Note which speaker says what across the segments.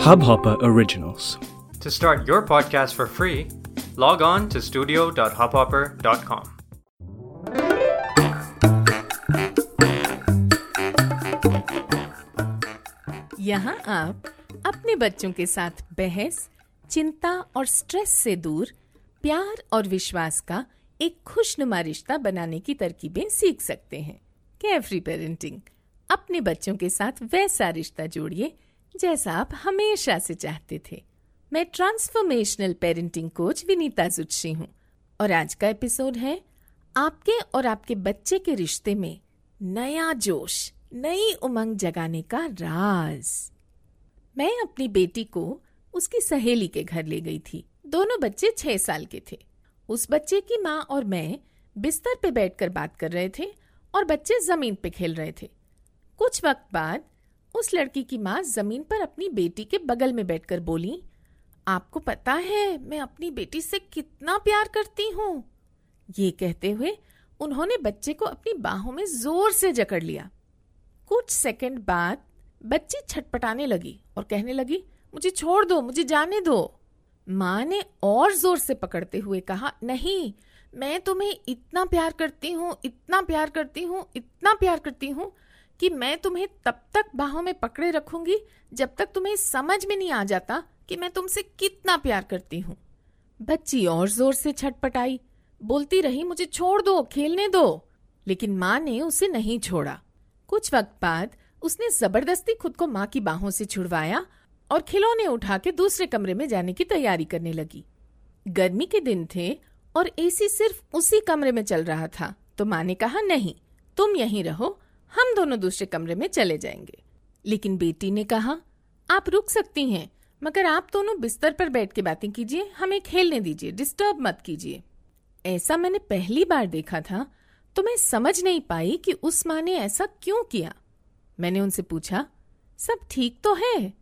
Speaker 1: Hubhopper Originals.
Speaker 2: To start your podcast for free, log on to studio.hubhopper.com.
Speaker 3: यहाँ आप अपने बच्चों के साथ बहस चिंता और स्ट्रेस से दूर प्यार और विश्वास का एक खुशनुमा रिश्ता बनाने की तरकीबें सीख सकते हैं केयरफ्री पेरेंटिंग अपने बच्चों के साथ वैसा रिश्ता जोड़िए जैसा आप हमेशा से चाहते थे। मैं transformational parenting coach Vinita Jutsi हूँ। और आज का एपिसोड है, आपके और आपके बच्चे के रिश्ते में नया जोश, नई उमंग जगाने का राज। मैं अपनी बेटी को उसकी सहेली के घर ले गई थी। दोनों बच्चे छह साल के थे। उस बच्चे की माँ और मैं बिस्तर पे बैठकर बात कर रहे थे और बच्चे ज़मीन पे खेल रहे थे। कुछ वक्त बाद उस लड़की की माँ ज़मीन पर अपनी बेटी के बगल में बैठकर बोली, आपको पता है, मैं अपनी बेटी से कितना प्यार करती हूँ। ये कहते हुए उन्होंने बच्चे को अपनी बाहों में ज़ोर से जकड़ लिया। कुछ सेकंड बाद बच्ची छटपटाने लगी और कहने लगी, मुझे छोड़ दो, मुझे जाने दो। माँ ने और ज़ोर से पकड़ते हुए कहा, नहीं, मैं तुम्हें इतना प्यार करती हूँ, इतना प्यार करती हूँ, इतना प्यार करती हूँ कि मैं तुम्हें तब तक बाहों में पकड़े रखूँगी जब तक तुम्हें समझ में नहीं आ जाता कि मैं तुमसे कितना प्यार करती हूँ। बच्ची और ज़ोर से छटपटाई। बोलती रही, मुझे छोड़ दो, खेलने दो। लेकिन माँ ने उसे नहीं छोड़ा। कुछ वक्त बाद उसने ज़बरदस्ती खुद को माँ की बाहों से छुड़वाया और खिलौने उठा के दूसरे कमरे में जाने की तैयारी करने लगी। गर्मी के दिन थे और एसी सिर्फ़ उसी कमरे में चल रहा था। तो माँ ने कहा, नहीं, तुम यहीं रहो हम दोनों दूसरे कमरे में चले जाएँगे। लेकिन बेटी ने कहा, आप रुक सकती हैं, मगर आप दोनों बिस्तर पर बैठ के बातें कीजिए, हमें खेलने दीजिए डिस्टर्ब मत कीजिए। ऐसा मैंने पहली बार देखा था तो मैं समझ नहीं पाई कि उस माँ ने ऐसा क्यों किया। मैंने उनसे पूछा, सब ठीक तो है?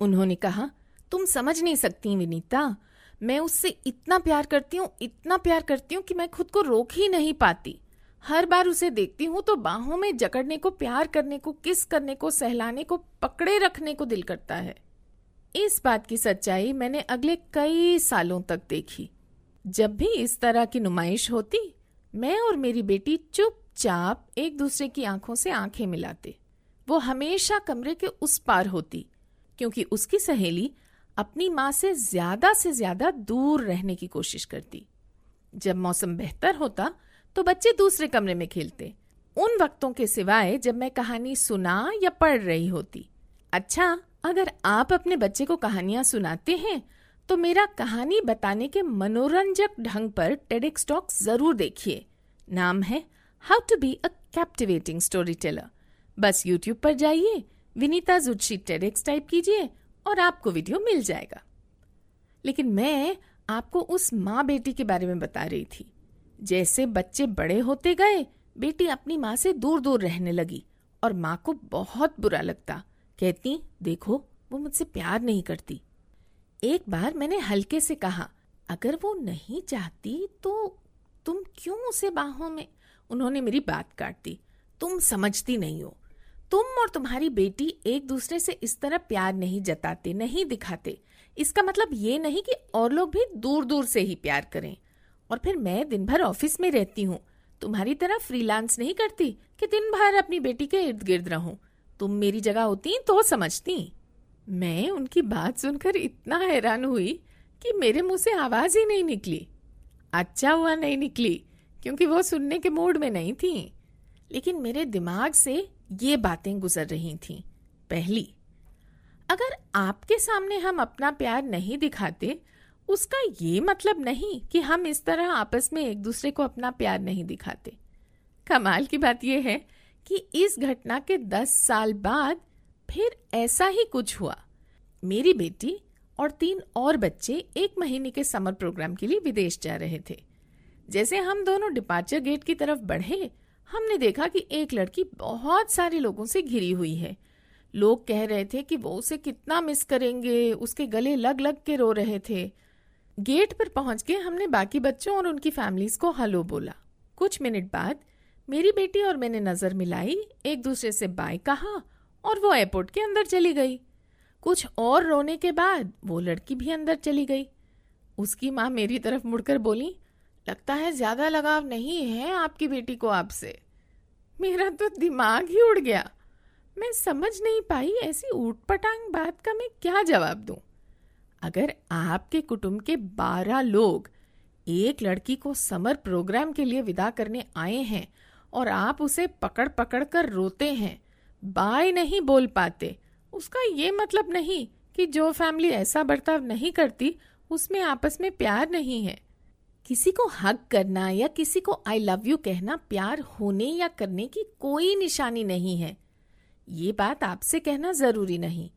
Speaker 3: उन्होंने कहा, तुम समझ नहीं सकती विनीता, मैं उससे इतना प्यार करती हूँ, इतना प्यार करती हूँ कि मैं खुद को रोक ही नहीं पाती। हर बार उसे देखती हूँ तो बाहों में जकड़ने को, प्यार करने को, किस करने को, सहलाने को, पकड़े रखने को दिल करता है। इस बात की सच्चाई मैंने अगले कई सालों तक देखी। जब भी इस तरह की नुमाइश होती, मैं और मेरी बेटी चुपचाप एक दूसरे की आँखों से आँखें मिलाते। वो हमेशा कमरे के उस पार होती, क्योंकि उसकी सहेली अपनी माँ से ज़्यादा से ज़्यादा दूर रहने की कोशिश करती। जब मौसम बेहतर होता तो बच्चे दूसरे कमरे में खेलते। उन वक्तों के सिवाय जब मैं कहानी सुना या पढ़ रही होती। अच्छा अगर आप अपने बच्चे को कहानियाँ सुनाते हैं तो मेरा कहानी बताने के मनोरंजक ढंग पर टेडिक्स टॉक ज़रूर देखिए। नाम है how to be a captivating storyteller बस यूट्यूब पर जाइए, विनीता जुटशी टेडिक्स टाइप कीजिए और आपको वीडियो मिल जाएगा। लेकिन मैं आपको उस माँ बेटी के बारे में बता रही थी। जैसे बच्चे बड़े होते गए, बेटी अपनी माँ से दूर दूर रहने लगी और माँ को बहुत बुरा लगता। कहती, देखो, वो मुझसे प्यार नहीं करती। एक बार मैंने हल्के से कहा, अगर वो नहीं चाहती तो तुम क्यों उसे बाहों में? उन्होंने मेरी बात काट दी, तुम समझती नहीं हो। तुम और तुम्हारी बेटी एक दूसरे से इस तरह प्यार नहीं जताते, नहीं दिखाते। इसका मतलब ये नहीं कि और लोग भी दूर दूर से ही प्यार करें। और फिर मैं दिन भर ऑफ़िस में रहती हूँ। तुम्हारी तरह फ्रीलांस नहीं करती कि दिन भर अपनी बेटी के इर्द गिर्द रहूँ। तुम मेरी जगह होती तो समझती। मैं उनकी बात सुनकर इतना हैरान हुई कि मेरे मुँह से आवाज़ ही नहीं निकली। अच्छा हुआ नहीं निकली, क्योंकि वो सुनने के मूड में नहीं थी। लेकिन मेरे दिमाग से ये बातें गुजर रही थी। पहली, अगर आपके सामने हम अपना प्यार नहीं दिखाते उसका ये मतलब नहीं कि हम इस तरह आपस में एक दूसरे को अपना प्यार नहीं दिखाते। कमाल की बात यह है कि इस घटना के दस साल बाद फिर ऐसा ही कुछ हुआ। मेरी बेटी और तीन और बच्चे एक महीने के समर प्रोग्राम के लिए विदेश जा रहे थे। जैसे हम दोनों डिपार्चर गेट की तरफ़ बढ़े, हमने देखा कि एक लड़की बहुत सारे लोगों से घिरी हुई है। लोग कह रहे थे कि वो उसे कितना मिस करेंगे, उसके गले लग लग के रो रहे थे। गेट पर पहुँच के हमने बाकी बच्चों और उनकी फैमिलीज़ को हेलो बोला। कुछ मिनट बाद मेरी बेटी और मैंने नज़र मिलाई, एक दूसरे से बाय कहा और वो एयरपोर्ट के अंदर चली गई। कुछ और रोने के बाद वो लड़की भी अंदर चली गई। उसकी माँ मेरी तरफ़ मुड़कर बोली, लगता है ज़्यादा लगाव नहीं है आपकी बेटी को आपसे। मेरा तो दिमाग ही उड़ गया। मैं समझ नहीं पाई ऐसी ऊट पटांग बात का मैं क्या जवाब दूँ? अगर आपके कुटुंब के बारह लोग एक लड़की को समर प्रोग्राम के लिए विदा करने आए हैं और आप उसे पकड़ पकड़ कर रोते हैं, बाय नहीं बोल पाते, उसका ये मतलब नहीं कि जो फैमिली ऐसा बर्ताव नहीं करती, उसमें आपस में प्यार नहीं है। किसी को हक करना या किसी को आई लव यू कहना प्यार होने या करने की कोई निशानी नहीं है। ये बात आपसे कहना ज़रूरी नहीं।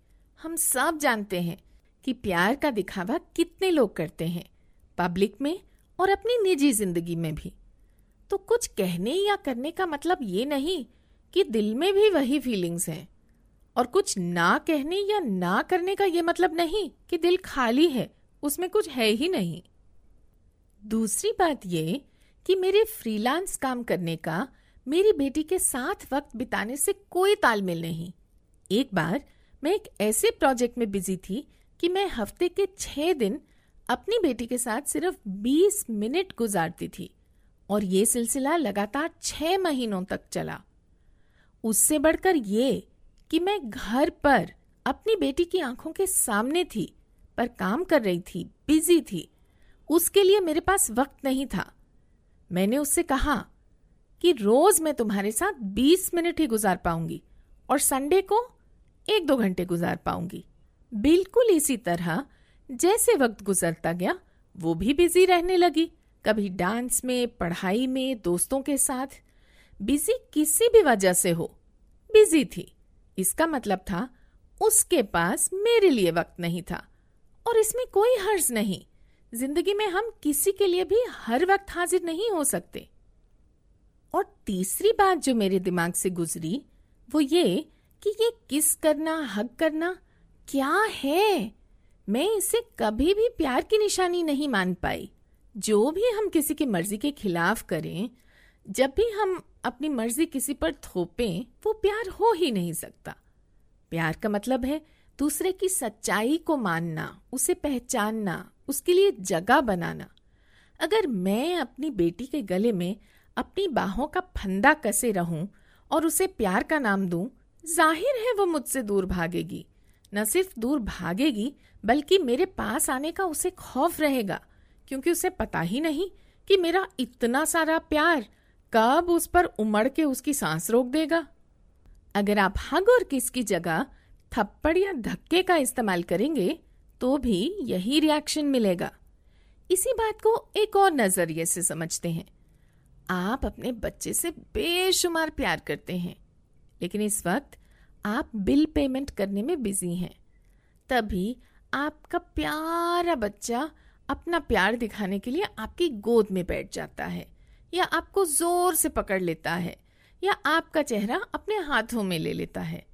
Speaker 3: हम सब जानते हैं कि प्यार का दिखावा कितने लोग करते हैं, पब्लिक में और अपनी निजी ज़िंदगी में भी। तो कुछ कहने या करने का मतलब ये नहीं कि दिल में भी वही फीलिंग्स हैं। और कुछ ना कहने या ना करने का ये मतलब नहीं कि दिल खाली है, उसमें कुछ है ही नहीं। दूसरी बात ये कि मेरे फ्रीलांस काम करने का मेरी बेटी के साथ वक्त बिताने से कोई तालमेल नहीं। एक बार मैं एक ऐसे प्रोजेक्ट में बिज़ी थी कि मैं हफ़्ते के छह दिन अपनी बेटी के साथ सिर्फ़ 20 मिनट गुजारती थी और ये सिलसिला लगातार छह महीनों तक चला। उससे बढ़कर ये कि मैं घर पर अपनी बेटी की आँखों के सामने थी, पर काम कर रही थी, बिज़ी थी। उसके लिए मेरे पास वक्त नहीं था। मैंने उससे कहा कि रोज मैं तुम्हारे साथ 20 मिनट ही गुजार पाऊँगी और संडे को एक दो घंटे गुजार पाऊँगी। बिल्कुल इसी तरह, जैसे वक्त गुजरता गया, वो भी बिज़ी रहने लगी। कभी डांस में, पढ़ाई में, दोस्तों के साथ। बिज़ी किसी भी वजह से हो, बिज़ी थी। इसका मतलब था, उसके पास मेरे लिए वक्त नहीं था, और इसमें कोई हर्ज नहीं। ज़िंदगी में हम किसी के लिए भी हर वक्त हाजिर नहीं हो सकते। और तीसरी बात जो मेरे दिमाग से गुजरी, वो ये कि ये किस करना, हक करना क्या है? मैं इसे कभी भी प्यार की निशानी नहीं मान पाई। जो भी हम किसी की मर्ज़ी के खिलाफ करें, जब भी हम अपनी मर्ज़ी किसी पर थोपें, वो प्यार हो ही नहीं सकता। प्यार का मतलब है दूसरे की सच्चाई को मानना, उसे पहचानना, उसके लिए जगह बनाना। अगर मैं अपनी बेटी के गले में अपनी बाहों का फंदा कसे रहूँ और उसे प्यार का नाम दूँ, ज़ाहिर है वो मुझसे दूर भागेगी। न सिर्फ़ दूर भागेगी, बल्कि मेरे पास आने का उसे खौफ रहेगा, क्योंकि उसे पता ही नहीं कि मेरा इतना सारा प्यार कब उस पर उमड़ के उसकी सांस रोक देगा। अगर आप हग और किस की जगह थप्पड़ या धक्के का इस्तेमाल करेंगे तो भी यही रिएक्शन मिलेगा। इसी बात को एक और नज़रिए से समझते हैं। आप अपने बच्चे से बेशुमार प्यार करते हैं, लेकिन इस वक्त आप बिल पेमेंट करने में बिज़ी हैं। तभी आपका प्यारा बच्चा अपना प्यार दिखाने के लिए आपकी गोद में बैठ जाता है, या आपको ज़ोर से पकड़ लेता है, या आपका चेहरा अपने हाथों में ले लेता है।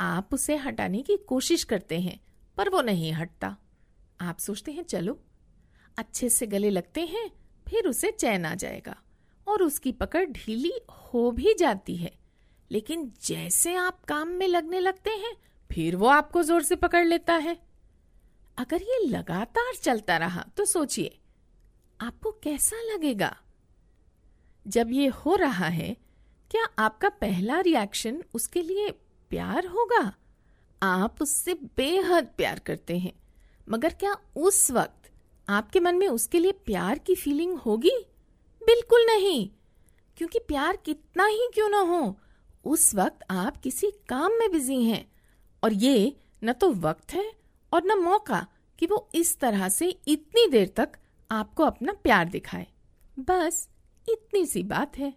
Speaker 3: आप उसे हटाने की कोशिश करते हैं, पर वो नहीं हटता। आप सोचते हैं, चलो, अच्छे से गले लगते हैं, फिर उसे चैन आ जाएगा, और उसकी पकड़ ढीली हो भी जाती है। लेकिन जैसे आप काम में लगने लगते हैं, फिर वो आपको ज़ोर से पकड़ लेता है। अगर ये लगातार चलता रहा तो सोचिए, आपको कैसा लगेगा? जब ये हो रहा है, क्या आपका पहला रिएक्शन उसके लिए प्यार होगा? आप उससे बेहद प्यार करते हैं, मगर क्या उस वक्त आपके मन में उसके लिए प्यार की फीलिंग होगी? बिल्कुल नहीं, क्योंकि प्यार कितना ही क्यों ना हो उस वक्त आप किसी काम में बिज़ी हैं और ये न तो वक्त है और न मौका कि वो इस तरह से इतनी देर तक आपको अपना प्यार दिखाए। बस इतनी सी बात है।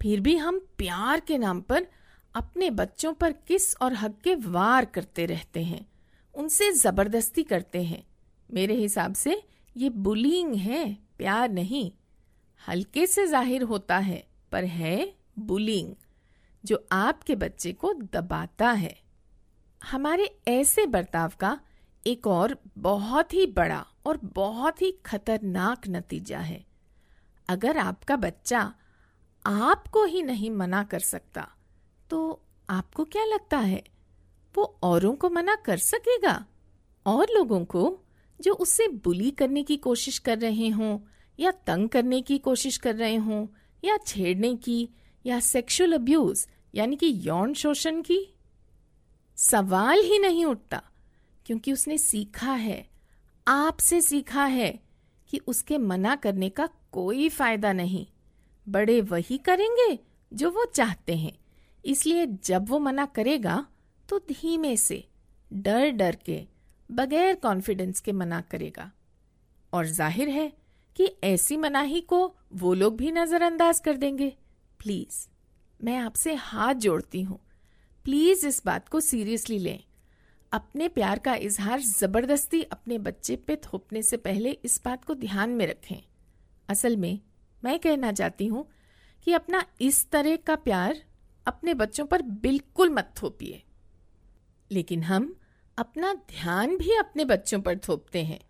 Speaker 3: फिर भी हम प्यार के नाम पर अपने बच्चों पर किस और हक के वार करते रहते हैं, उनसे ज़बरदस्ती करते हैं। मेरे हिसाब से ये बुलिंग है, प्यार नहीं, हल्के से ज़ाहिर होता है, पर है बुलिंग जो आपके बच्चे को दबाता है। हमारे ऐसे बर्ताव का एक और बहुत ही बड़ा और बहुत ही खतरनाक नतीजा है। अगर आपका बच्चा आपको ही नहीं मना कर सकता तो आपको क्या लगता है? वो औरों को मना कर सकेगा? और लोगों को जो उससे बुली करने की कोशिश कर रहे हों, या तंग करने की कोशिश कर रहे हों, या छेड़ने की, या सेक्सुअल अब्यूज यानी कि यौन शोषण की? सवाल ही नहीं उठता, क्योंकि उसने सीखा है, आपसे सीखा है कि उसके मना करने का कोई फ़ायदा नहीं। बड़े वही करेंगे जो वो चाहते हैं। इसलिए जब वो मना करेगा तो धीमे से, डर डर के, बगैर कॉन्फिडेंस के मना करेगा। और ज़ाहिर है कि ऐसी मनाही को वो लोग भी नजरअंदाज कर देंगे। प्लीज़ मैं आपसे हाथ जोड़ती हूँ। प्लीज़ इस बात को सीरियसली लें। अपने प्यार का इजहार ज़बरदस्ती अपने बच्चे पे थोपने से पहले इस बात को ध्यान में रखें। असल में, मैं कहना चाहती हूँ कि अपना इस तरह का प्यार अपने बच्चों पर बिल्कुल मत थोपिए। लेकिन हम अपना ध्यान भी अपने बच्चों पर थोपते हैं।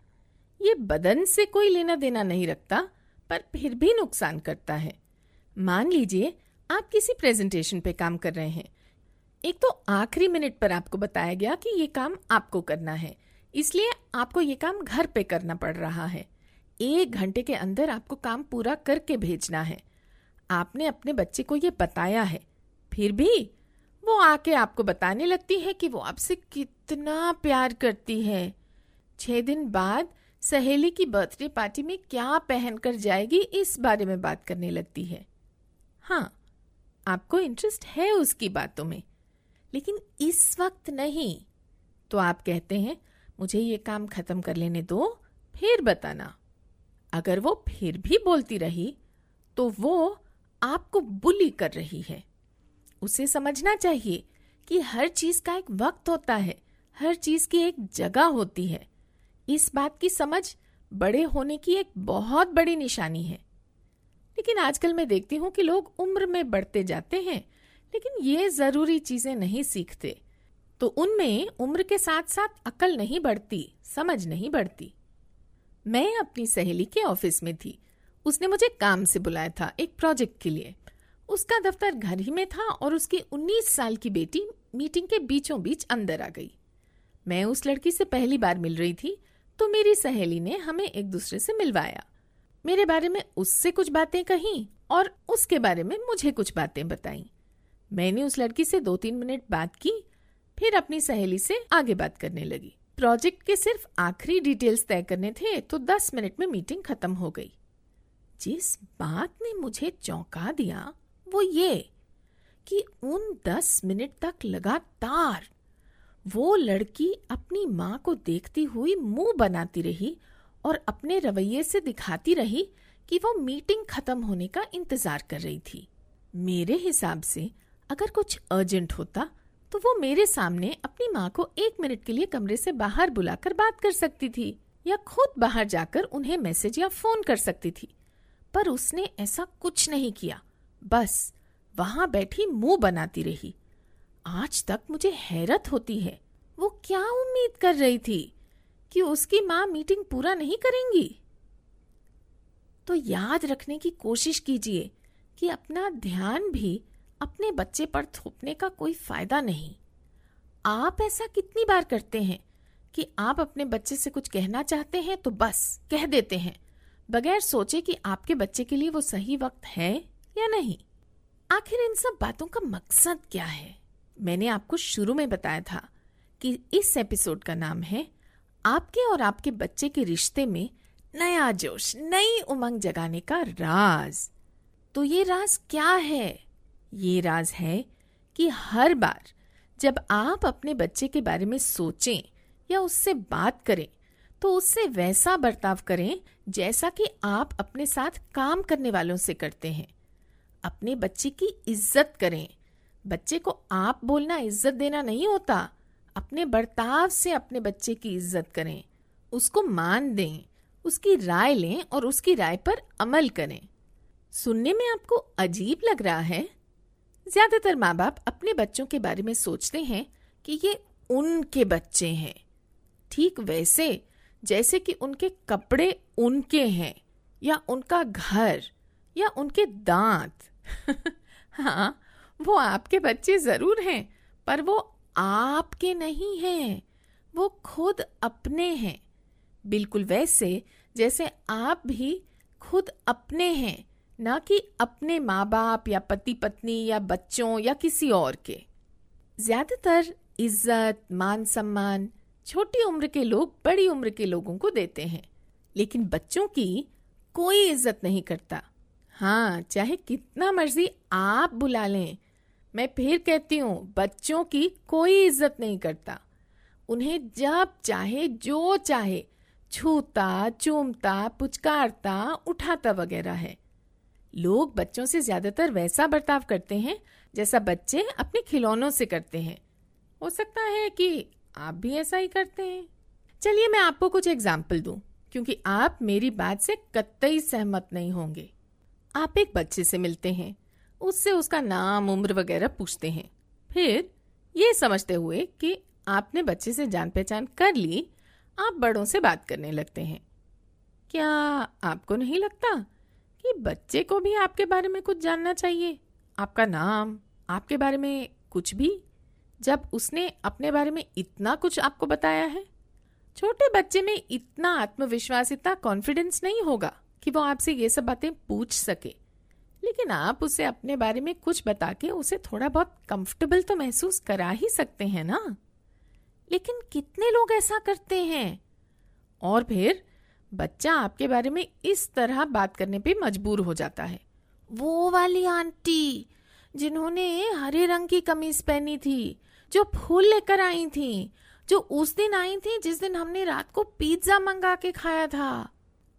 Speaker 3: ये बदन से कोई लेना देना नहीं रखता, पर फिर भी नुकसान करता है। मान लीजिए आप किसी प्रेजेंटेशन पे काम कर रहे हैं। एक तो आखिरी मिनट पर आपको बताया गया कि ये काम आपको करना है। इसलिए आपको ये काम घर पे करना पड़ रहा है। एक घंटे के अंदर आपको काम पूरा करके भेजना है। आपने अपने बच्चे को ये बताया है। फिर भी वो आके आपको बताने लगती है कि वो आपसे कितना प्यार करती है। छह दिन बाद सहेली की बर्थडे पार्टी में क्या पहनकर जाएगी इस बारे में बात करने लगती है। हाँ आपको इंटरेस्ट है उसकी बातों में। लेकिन इस वक्त नहीं। तो आप कहते हैं, मुझे ये काम खत्म कर लेने दो, फिर बताना। अगर वो फिर भी बोलती रही तो वो आपको बुली कर रही है। उसे समझना चाहिए कि हर चीज़ का एक वक्त होता है, हर चीज़ की एक जगह होती है। इस बात की समझ बड़े होने की एक बहुत बड़ी निशानी है। लेकिन आजकल मैं देखती हूँ कि लोग उम्र में बढ़ते जाते हैं, लेकिन ये ज़रूरी चीज़ें नहीं सीखते। तो उनमें उम्र के साथ साथ अकल नहीं बढ़ती, समझ नहीं बढ़ती। मैं अपनी सहेली के ऑफ़िस में थी। उसने मुझे काम से बुलाया था, एक प्रोजेक्ट के लिए। उसका दफ्तर घर ही में था और उसकी 19 साल की बेटी मीटिंग के बीचों बीच अंदर आ गई। मैं उस लड़की से पहली बार मिल रही थी तो मेरी सहेली ने हमें एक दूसरे से मिलवाया। मेरे बारे में उससे कुछ बातें कही और उसके बारे में मुझे कुछ बातें बताई। मैंने उस लड़की से दो तीन मिनट बात की, फिर अपनी सहेली से आगे बात करने लगी। प्रोजेक्ट के सिर्फ़ आखिरी डिटेल्स तय करने थे तो दस मिनट में मीटिंग खत्म हो गई। जिस बात ने मुझे चौंका दिया, वो ये कि उन दस मिनट तक लगातार वो लड़की अपनी माँ को देखती हुई मुँह बनाती रही और अपने रवैये से दिखाती रही कि वो मीटिंग खत्म होने का इंतज़ार कर रही थी। मेरे हिसाब से अगर कुछ अर्जेंट होता तो वो मेरे सामने अपनी माँ को एक मिनट के लिए कमरे से बाहर बुलाकर बात कर सकती थी या खुद बाहर जाकर उन्हें मैसेज या फ़ोन कर सकती थी। पर उसने ऐसा कुछ नहीं किया। बस वहाँ बैठी मुँह बनाती रही। आज तक मुझे हैरत होती है। वो क्या उम्मीद कर रही थी? कि उसकी माँ मीटिंग पूरा नहीं करेंगी? तो याद रखने की कोशिश कीजिए कि अपना ध्यान भी अपने बच्चे पर थोपने का कोई फ़ायदा नहीं। आप ऐसा कितनी बार करते हैं कि आप अपने बच्चे से कुछ कहना चाहते हैं तो बस, कह देते हैं, बगैर सोचे कि आपके बच्चे के लिए वो सही वक्त है या नहीं? आखिर इन सब बातों का मकसद क्या है? मैंने आपको शुरू में बताया था कि इस एपिसोड का नाम है आपके और आपके बच्चे के रिश्ते में नया जोश, नई उमंग जगाने का राज। तो ये राज क्या है? ये राज है कि हर बार जब आप अपने बच्चे के बारे में सोचें या उससे बात करें तो उससे वैसा बर्ताव करें जैसा कि आप अपने साथ काम करने वालों से करते हैं। अपने बच्चे की इज़्ज़त करें। बच्चे को आप बोलना इज़्ज़त देना नहीं होता। अपने बर्ताव से अपने बच्चे की इज़्ज़त करें, उसको मान दें, उसकी राय लें और उसकी राय पर अमल करें। सुनने में आपको अजीब लग रहा है? ज़्यादातर माँ बाप अपने बच्चों के बारे में सोचते हैं कि ये उनके बच्चे हैं। ठीक वैसे, जैसे कि उनके कपड़े उनके हैं, या उनका घर, या उनके दांत। हाँ वो आपके बच्चे ज़रूर हैं, पर वो आपके नहीं हैं, वो खुद अपने हैं। बिल्कुल वैसे जैसे आप भी खुद अपने हैं, ना कि अपने माँ बाप या पति पत्नी या बच्चों या किसी और के। ज़्यादातर इज़्ज़त मान सम्मान छोटी उम्र के लोग बड़ी उम्र के लोगों को देते हैं, लेकिन बच्चों की कोई इज़्ज़त नहीं करता। हाँ चाहे कितना मर्ज़ी आप बुला लें मैं फिर कहती हूँ, बच्चों की कोई इज़्ज़त नहीं करता। उन्हें जब चाहे, जो चाहे, छूता, चूमता, पुचकारता, उठाता वगैरह है। लोग बच्चों से ज़्यादातर वैसा बर्ताव करते हैं, जैसा बच्चे अपने खिलौनों से करते हैं। हो सकता है कि आप भी ऐसा ही करते हैं। चलिए मैं आपको कुछ एग्ज़ाम्पल दूँ, क्योंकि आप मेरी बात से कतई सहमत नहीं होंगे। आप एक बच्चे से मिलते हैं। उससे उसका नाम, उम्र वगैरह पूछते हैं। फिर ये समझते हुए कि आपने बच्चे से जान पहचान कर ली, आप बड़ों से बात करने लगते हैं। क्या आपको नहीं लगता कि बच्चे को भी आपके बारे में कुछ जानना चाहिए? आपका नाम, आपके बारे में कुछ भी? जब उसने अपने बारे में इतना कुछ आपको बताया है? छोटे बच्चे में इतना आत्मविश्वास, इतना कॉन्फिडेंस नहीं होगा कि वो आपसे ये सब बातें पूछ सके। लेकिन आप उसे अपने बारे में कुछ बता के उसे थोड़ा बहुत कंफर्टेबल तो महसूस करा ही सकते हैं ना? लेकिन कितने लोग ऐसा करते हैं? और फिर, बच्चा आपके बारे में इस तरह बात करने पे मजबूर हो जाता है। वो वाली आंटी, जिन्होंने हरे रंग की कमीज पहनी थी, जो फूल लेकर आई थी, जो उस दिन आई थी जिस दिन हमने रात को पिज्जा मंगा के खाया था।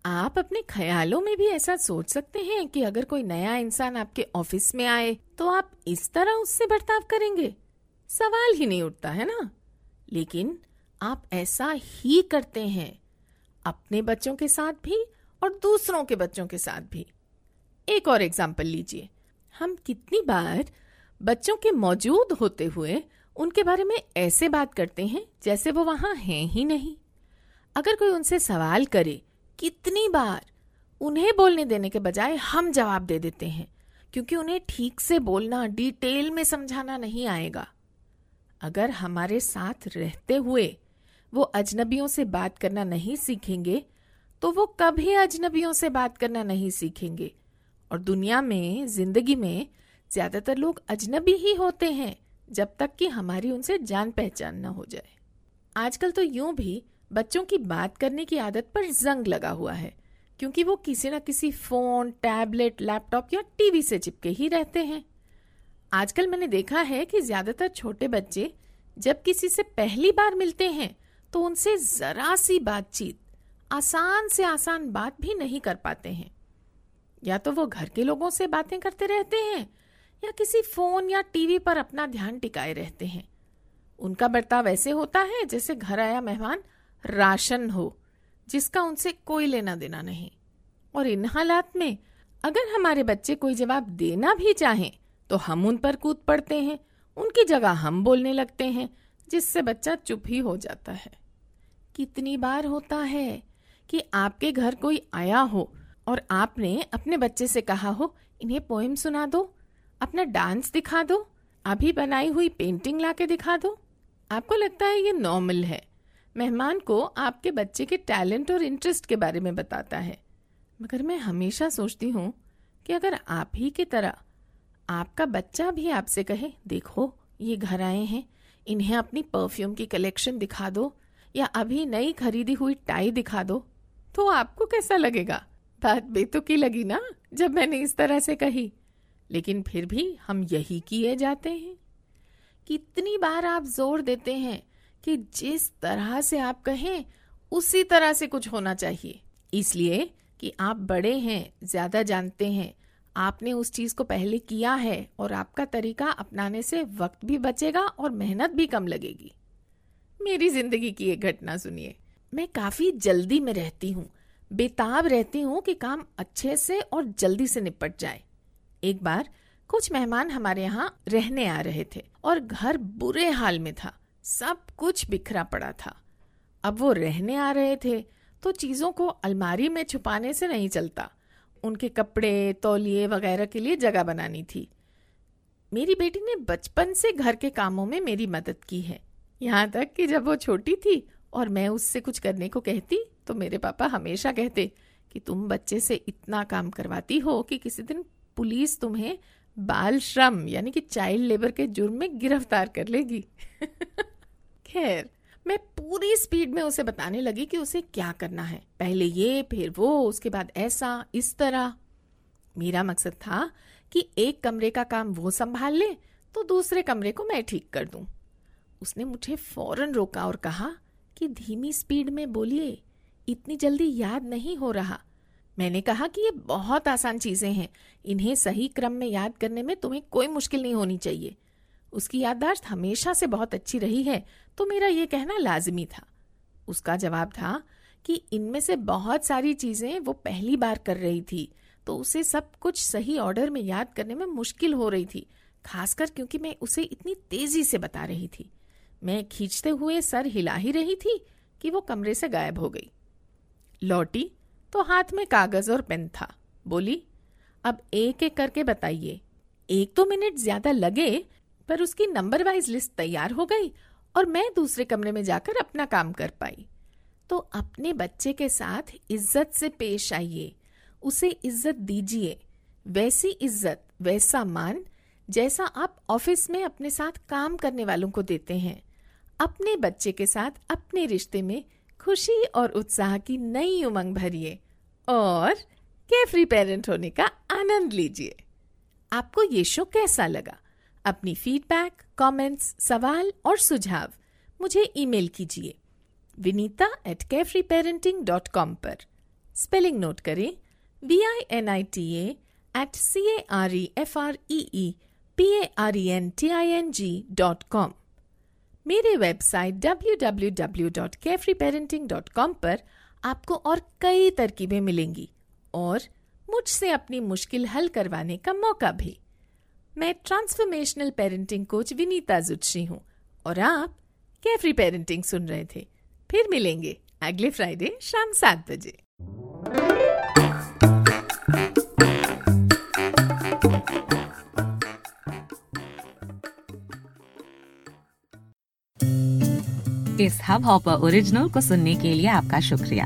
Speaker 3: आप अपने ख्यालों में भी ऐसा सोच सकते हैं कि अगर कोई नया इंसान आपके ऑफ़िस में आए तो आप इस तरह उससे बर्ताव करेंगे। सवाल ही नहीं उठता, है ना? लेकिन आप ऐसा ही करते हैं, अपने बच्चों के साथ भी और दूसरों के बच्चों के साथ भी। एक और एग्ज़ाम्पल लीजिए। हम कितनी बार बच्चों के मौजूद होते हुए उनके बारे में ऐसे बात करते हैं जैसे वो वहाँ हैं ही नहीं। अगर कोई उनसे सवाल करे कितनी बार उन्हें बोलने देने के बजाय हम जवाब दे देते हैं, क्योंकि उन्हें ठीक से बोलना, डिटेल में समझाना नहीं आएगा। अगर हमारे साथ रहते हुए वो अजनबियों से बात करना नहीं सीखेंगे तो वो कभी अजनबियों से बात करना नहीं सीखेंगे। और दुनिया में, ज़िंदगी में ज़्यादातर लोग अजनबी ही होते हैं, जब तक कि हमारी उनसे जान पहचान न हो जाए। आजकल तो यूँ भी बच्चों की बात करने की आदत पर जंग लगा हुआ है, क्योंकि वो किसी न किसी फ़ोन, टैबलेट, लैपटॉप या टीवी से चिपके ही रहते हैं। आजकल मैंने देखा है कि ज़्यादातर छोटे बच्चे जब किसी से पहली बार मिलते हैं तो उनसे जरा सी बातचीत, आसान से आसान बात भी नहीं कर पाते हैं। या तो वो घर के लोगों से बातें करते रहते हैं, या किसी फ़ोन या टीवी पर अपना ध्यान टिकाए रहते हैं। उनका बर्ताव ऐसे होता है जैसे घर आया मेहमान राशन हो, जिसका उनसे कोई लेना देना नहीं। और इन हालात में अगर हमारे बच्चे कोई जवाब देना भी चाहें तो हम उन पर कूद पड़ते हैं, उनकी जगह हम बोलने लगते हैं, जिससे बच्चा चुप ही हो जाता है। कितनी बार होता है कि आपके घर कोई आया हो और आपने अपने बच्चे से कहा हो, इन्हें पोएम सुना दो, अपना डांस दिखा दो, अभी बनाई हुई पेंटिंग लाके दिखा दो। आपको लगता है ये नॉर्मल है? मेहमान को आपके बच्चे के टैलेंट और इंटरेस्ट के बारे में बताता है। मगर मैं हमेशा सोचती हूँ कि अगर आप ही की तरह आपका बच्चा भी आपसे कहे, देखो, ये घर आए हैं, इन्हें अपनी परफ्यूम की कलेक्शन दिखा दो या अभी नई खरीदी हुई टाई दिखा दो तो आपको कैसा लगेगा? बात बेतुकी लगी ना, जब मैंने इस तरह से कही। लेकिन फिर भी हम यही किए जाते हैं। कितनी बार आप ज़ोर देते हैं कि जिस तरह से आप कहें, उसी तरह से कुछ होना चाहिए। इसलिए कि आप बड़े हैं, ज़्यादा जानते हैं, आपने उस चीज़ को पहले किया है और आपका तरीका अपनाने से वक्त भी बचेगा और मेहनत भी कम लगेगी। मेरी ज़िंदगी की एक घटना सुनिए। मैं काफ़ी जल्दी में रहती हूँ, बेताब रहती हूँ कि काम अच्छे से और जल्दी से निपट जाए। एक बार कुछ मेहमान हमारे यहाँ रहने आ रहे थे और घर बुरे हाल में था। सब कुछ बिखरा पड़ा था। अब वो रहने आ रहे थे तो चीज़ों को अलमारी में छुपाने से नहीं चलता। उनके कपड़े, तौलिए वगैरह के लिए जगह बनानी थी। मेरी बेटी ने बचपन से घर के कामों में मेरी मदद की है। यहाँ तक कि जब वो छोटी थी और मैं उससे कुछ करने को कहती तो मेरे पापा हमेशा कहते कि तुम बच्चे से इतना काम करवाती हो कि किसी दिन पुलिस तुम्हें बाल श्रम यानी कि चाइल्ड लेबर के जुर्म में गिरफ़्तार कर लेगी। खैर, मैं पूरी स्पीड में उसे बताने लगी कि उसे क्या करना है। पहले ये, फिर वो, उसके बाद ऐसा, इस तरह। मेरा मकसद था कि एक कमरे का काम वो संभाल ले तो दूसरे कमरे को मैं ठीक कर दूँ। उसने मुझे फ़ौरन रोका और कहा कि धीमी स्पीड में बोलिए, इतनी जल्दी याद नहीं हो रहा। मैंने कहा कि ये बहुत आसान चीज़ें हैं, इन्हें सही क्रम में याद करने में तुम्हें कोई मुश्किल नहीं होनी चाहिए। उसकी याददाश्त हमेशा से बहुत अच्छी रही है तो मेरा ये कहना लाजमी था। उसका जवाब था कि इनमें से बहुत सारी चीज़ें वो पहली बार कर रही थी तो उसे सब कुछ सही ऑर्डर में याद करने में मुश्किल हो रही थी, खासकर क्योंकि मैं उसे इतनी तेज़ी से बता रही थी। मैं खींचते हुए सर हिला ही रही थी कि वो कमरे से गायब हो गई। लौटी तो हाथ में कागज़ और पेन था, बोली, अब एक एक करके बताइए, एक दो मिनट ज़्यादा लगे पर उसकी नंबर वाइज लिस्ट तैयार हो गई और मैं दूसरे कमरे में जाकर अपना काम कर पाई। तो अपने बच्चे के साथ इज़्ज़त से पेश आइए, उसे इज़्ज़त दीजिए, वैसी इज़्ज़त, वैसा मान, जैसा आप ऑफ़िस में अपने साथ काम करने वालों को देते हैं। अपने बच्चे के साथ अपने रिश्ते में खुशी और उत्साह की नई उमंग भरिए और केफ्री पेरेंट होने का आनंद लीजिए। आपको ये शो कैसा लगा? अपनी फीडबैक कमेंट्स, सवाल और सुझाव मुझे ईमेल कीजिए। Vinita at carefree parenting dot com पर। स्पेलिंग नोट करें। B I N I T at C A R E F R E P A R E N T I N G dot com मेरे website www.carefreeparenting.com पर आपको और कई तरकीबें मिलेंगी और मुझसे अपनी मुश्किल हल करवाने का मौका भी। मैं transformational parenting coach Vinita Jutsi हूँ और आप कैफ्री पेरेंटिंग सुन रहे थे। फिर मिलेंगे अगले फ्राइडे शाम सात बजे।
Speaker 1: इस हब हॉपर ओरिजिनल को सुनने के लिए आपका शुक्रिया।